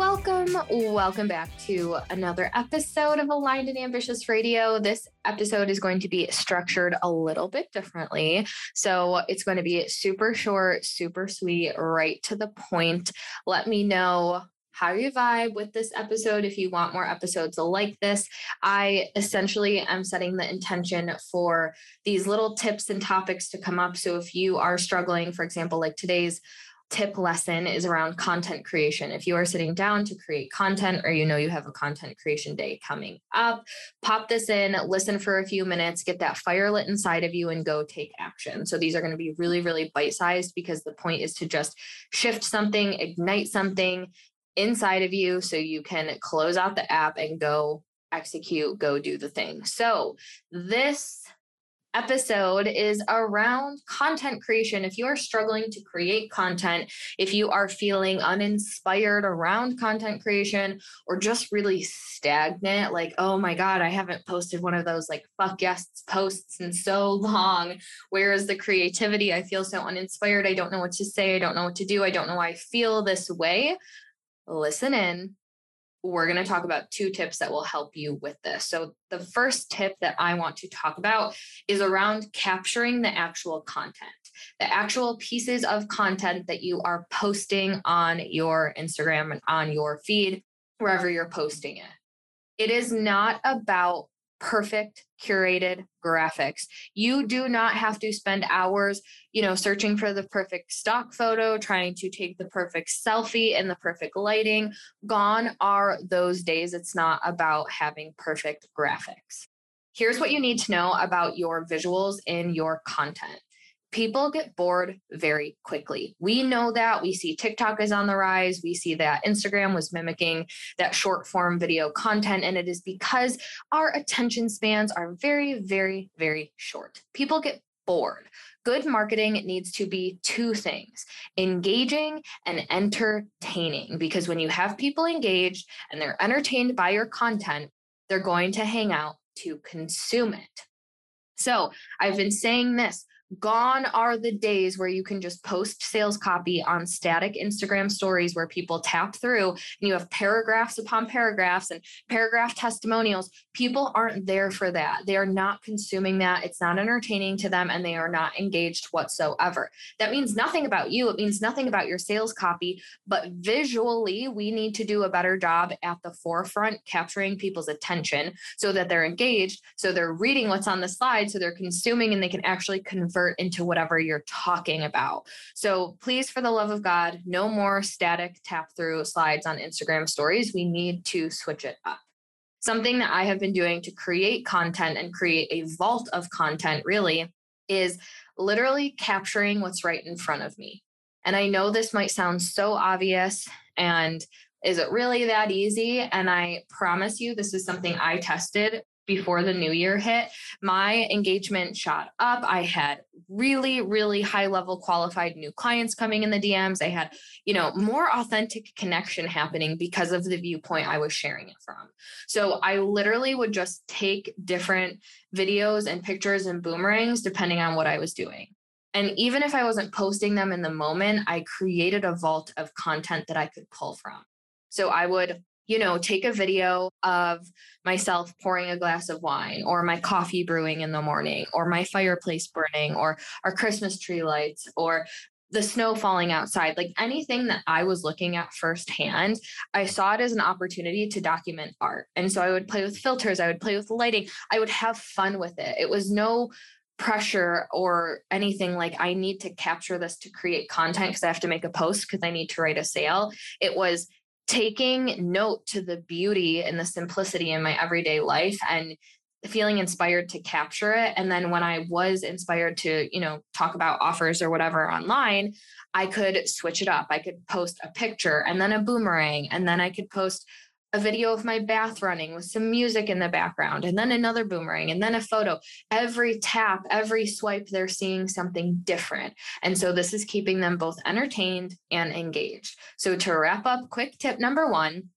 Welcome, welcome back to another episode of Aligned and Ambitious Radio. This episode is going to be structured a little bit differently. So it's going to be super short, super sweet, right to the point. Let me know how you vibe with this episode if you want more episodes like this. I essentially am setting the intention for these little tips and topics to come up. So if you are struggling, for example, like today's tip lesson is around content creation. If you are sitting down to create content or you know you have a content creation day coming up, pop this in, listen for a few minutes, get that fire lit inside of you and go take action. So these are going to be really, really bite sized because the point is to just shift something, ignite something inside of you so you can close out the app and go execute, go do the thing. So this episode is around content creation. If you are struggling to create content, if you are feeling uninspired around content creation, or just really stagnant, like, oh my God, I haven't posted one of those like fuck yes posts in so long. Where is the creativity? I feel so uninspired. I don't know what to say. I don't know what to do. I don't know why I feel this way. Listen in we're going to talk about two tips that will help you with this. So, the first tip that I want to talk about is around capturing the actual content, the actual pieces of content that you are posting on your Instagram and on your feed, wherever you're posting it. It is not about perfect curated graphics. You do not have to spend hours, you know, searching for the perfect stock photo, trying to take the perfect selfie and the perfect lighting. Gone are those days. It's not about having perfect graphics. Here's what you need to know about your visuals in your content people get bored very quickly. We know that. We see TikTok is on the rise. We see that Instagram was mimicking that short form video content. And it is because our attention spans are very, very, very short. People get bored. Good marketing needs to be two things engaging and entertaining. Because when you have people engaged and they're entertained by your content, they're going to hang out to consume it. So I've been saying this Gone are the days where you can just post sales copy on static Instagram stories where people tap through and you have paragraphs upon paragraphs and paragraph testimonials. People aren't there for that. They are not consuming that. It's not entertaining to them and they are not engaged whatsoever. That means nothing about you. It means nothing about your sales copy, but visually, we need to do a better job at the forefront capturing people's attention so that they're engaged, so they're reading what's on the slide, so they're consuming and they can actually convert into whatever you're talking about. So please, for the love of God, no more static tap through slides on Instagram stories. We need to switch it up. Something that I have been doing to create content and create a vault of content really is literally capturing what's right in front of me. And I know this might sound so obvious and is it really that easy? And I promise you, this is something I tested before the new year hit, my engagement shot up. I had really, really high level qualified new clients coming in the DMs. I had, you know, more authentic connection happening because of the viewpoint I was sharing it from. So I literally would just take different videos and pictures and boomerangs depending on what I was doing. And even if I wasn't posting them in the moment, I created a vault of content that I could pull from. So I would you know, take a video of myself pouring a glass of wine or my coffee brewing in the morning or my fireplace burning or our Christmas tree lights or the snow falling outside, like anything that I was looking at firsthand, I saw it as an opportunity to document art. And so I would play with filters, I would play with lighting, I would have fun with it. It was no pressure or anything like I need to capture this to create content because I have to make a post because I need to write a sale. It was taking note to the beauty and the simplicity in my everyday life and feeling inspired to capture it. And then when i was inspired to you know talk about offers or whatever online i could switch it up. I could post a picture and then a boomerang and then i could post a video of my bath running with some music in the background, and then another boomerang, and then a photo. Every tap, every swipe, they're seeing something different. And so this is keeping them both entertained and engaged. So to wrap up, quick tip number one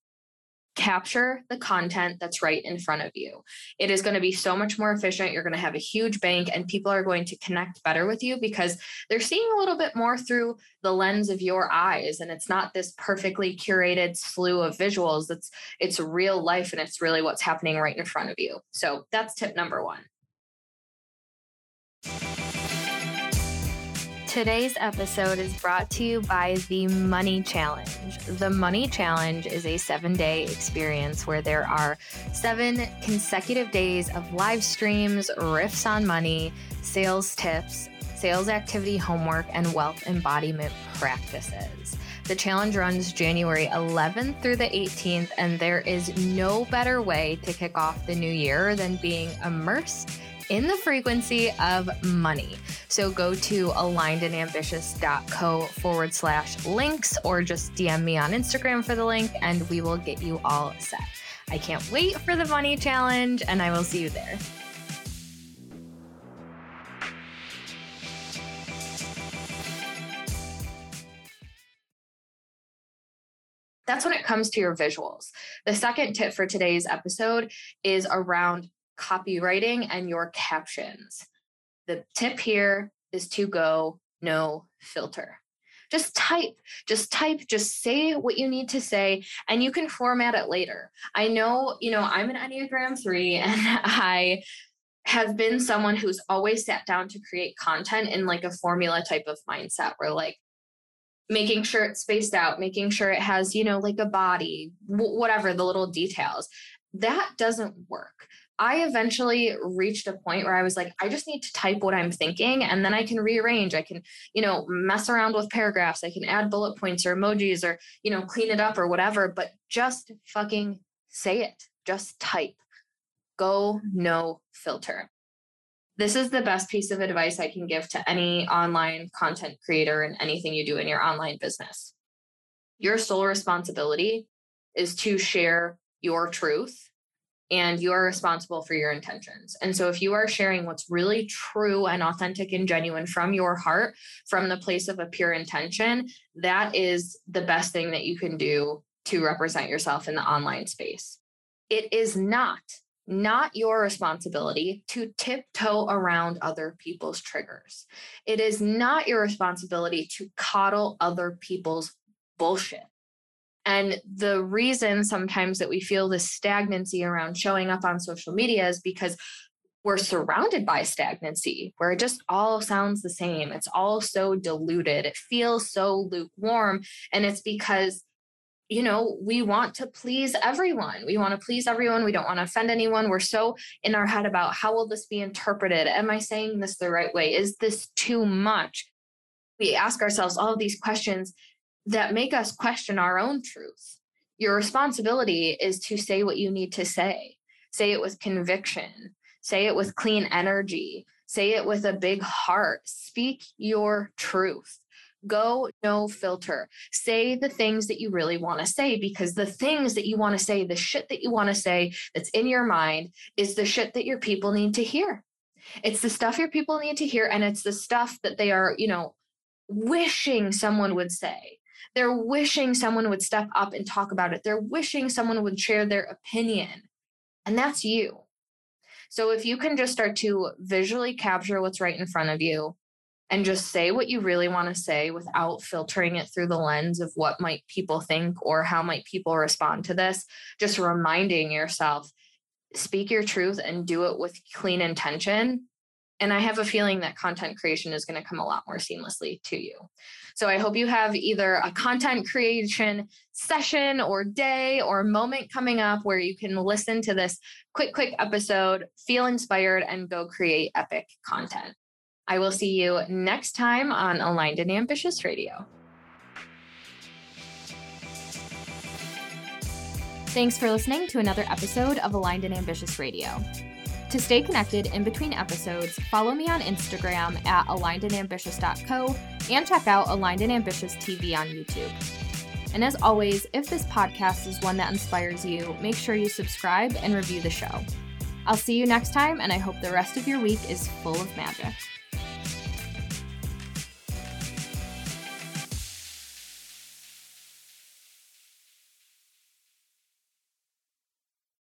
capture the content that's right in front of you. It is going to be so much more efficient. You're going to have a huge bank and people are going to connect better with you because they're seeing a little bit more through the lens of your eyes and it's not this perfectly curated slew of visuals. It's it's real life and it's really what's happening right in front of you. So that's tip number 1. Today's episode is brought to you by the Money Challenge. The Money Challenge is a seven day experience where there are seven consecutive days of live streams, riffs on money, sales tips, sales activity homework, and wealth embodiment practices. The challenge runs January 11th through the 18th, and there is no better way to kick off the new year than being immersed in the frequency of money. So go to alignedandambitious.co forward slash links or just DM me on Instagram for the link and we will get you all set. I can't wait for the money challenge and I will see you there. That's when it comes to your visuals. The second tip for today's episode is around copywriting and your captions. The tip here is to go no filter. Just type, just type, just say what you need to say, and you can format it later. I know, you know, I'm an Enneagram 3 and I have been someone who's always sat down to create content in like a formula type of mindset where like making sure it's spaced out, making sure it has, you know, like a body, whatever the little details. That doesn't work. I eventually reached a point where I was like, I just need to type what I'm thinking and then I can rearrange. I can, you know, mess around with paragraphs. I can add bullet points or emojis or, you know, clean it up or whatever, but just fucking say it. Just type. Go no filter. This is the best piece of advice I can give to any online content creator and anything you do in your online business. Your sole responsibility is to share your truth and you are responsible for your intentions. And so, if you are sharing what's really true and authentic and genuine from your heart, from the place of a pure intention, that is the best thing that you can do to represent yourself in the online space. It is not not your responsibility to tiptoe around other people's triggers. It is not your responsibility to coddle other people's bullshit. And the reason sometimes that we feel this stagnancy around showing up on social media is because we're surrounded by stagnancy where it just all sounds the same. It's all so diluted. It feels so lukewarm. And it's because, you know, we want to please everyone. We want to please everyone. We don't want to offend anyone. We're so in our head about how will this be interpreted? Am I saying this the right way? Is this too much? We ask ourselves all these questions that make us question our own truth. Your responsibility is to say what you need to say. Say it with conviction. Say it with clean energy. Say it with a big heart. Speak your truth. Go no filter. Say the things that you really want to say because the things that you want to say, the shit that you want to say that's in your mind is the shit that your people need to hear. It's the stuff your people need to hear and it's the stuff that they are, you know, wishing someone would say. They're wishing someone would step up and talk about it. They're wishing someone would share their opinion. And that's you. So if you can just start to visually capture what's right in front of you and just say what you really want to say without filtering it through the lens of what might people think or how might people respond to this, just reminding yourself speak your truth and do it with clean intention. And I have a feeling that content creation is going to come a lot more seamlessly to you. So I hope you have either a content creation session or day or moment coming up where you can listen to this quick, quick episode, feel inspired, and go create epic content. I will see you next time on Aligned and Ambitious Radio. Thanks for listening to another episode of Aligned and Ambitious Radio. To stay connected in between episodes, follow me on Instagram at alignedandambitious.co and check out Aligned and Ambitious TV on YouTube. And as always, if this podcast is one that inspires you, make sure you subscribe and review the show. I'll see you next time, and I hope the rest of your week is full of magic.